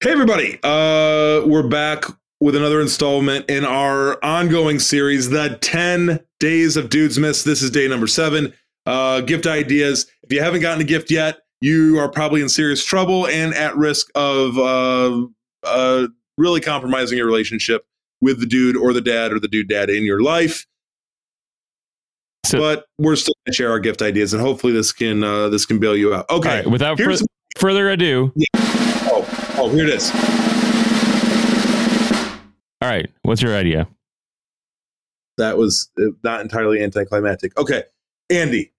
Hey, everybody. Uh, we're back with another installment in our ongoing series, The 10 Days of Dudes Miss. This is day number seven. Uh, gift ideas. If you haven't gotten a gift yet, you are probably in serious trouble and at risk of uh, uh, really compromising your relationship with the dude or the dad or the dude dad in your life. So- but we're still going to share our gift ideas, and hopefully this can uh, this can bail you out. Okay, All right, without fur- further ado, oh, oh, here it is. all right, what's your idea? that was uh, not entirely anticlimactic. Okay, Andy,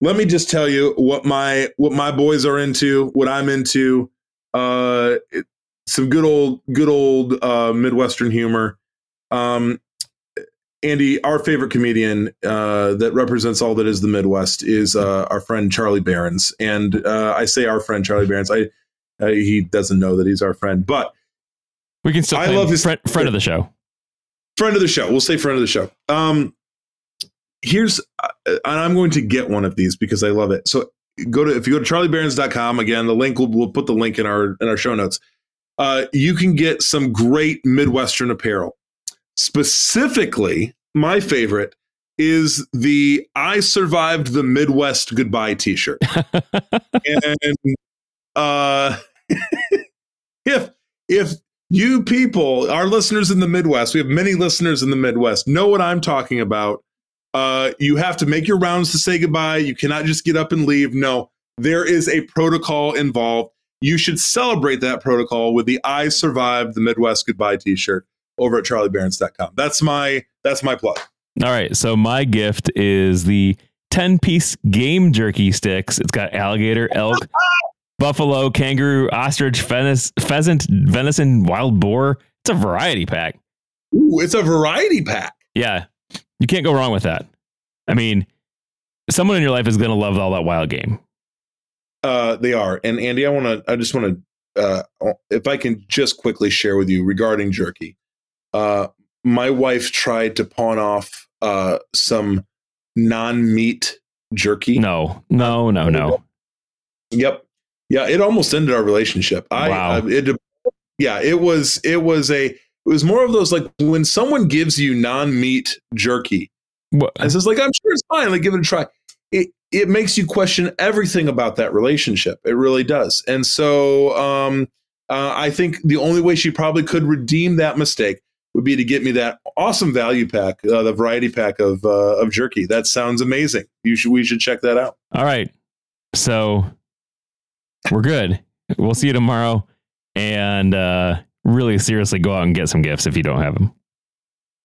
let me just tell you what my what my boys are into, what I'm into. Uh, it- some good old good old uh, Midwestern humor. Um, Andy, our favorite comedian uh, that represents all that is the Midwest is uh, our friend Charlie Berens, and uh, I say our friend Charlie Berens. I uh, he doesn't know that he's our friend, but We can still I love his- friend, friend of the show. friend of the show. We'll say friend of the show. Um, here's, uh, and I'm going to get one of these because I love it. So go to if you go to charlieberens.com again, the link will we'll put the link in our in our show notes. Uh, you can get some great Midwestern apparel. Specifically, my favorite is the "I survived the Midwest goodbye" T-shirt. and uh, if if you people, our listeners in the Midwest, we have many listeners in the Midwest, know what I'm talking about. Uh, you have to make your rounds to say goodbye. You cannot just get up and leave. No, there is a protocol involved. You should celebrate that protocol with the I survived the Midwest goodbye t-shirt over at charlieberens.com. That's my that's my plug. All right, so my gift is the 10 piece game jerky sticks. It's got alligator, elk, buffalo, kangaroo, ostrich, pheas- pheasant, venison, wild boar. It's a variety pack. Ooh, it's a variety pack. Yeah, you can't go wrong with that. I mean, someone in your life is going to love all that wild game. Uh, they are. And Andy, I want to, I just want to, uh, if I can just quickly share with you regarding jerky. Uh, my wife tried to pawn off uh, some non-meat jerky. No, no, no, no. Yep. Yeah, it almost ended our relationship. I, Wow. uh, it, yeah, it was, it was a, it was more of those like when someone gives you non-meat jerky, Wha- and says like, I'm sure it's fine, like give it a try. It it makes you question everything about that relationship. It really does. And so um, uh, I think the only way she probably could redeem that mistake would be to get me that awesome value pack, uh, the variety pack of uh, of jerky. That sounds amazing. You should we should check that out. All right. So we're good. We'll see you tomorrow. And uh, really seriously go out and get some gifts if you don't have them.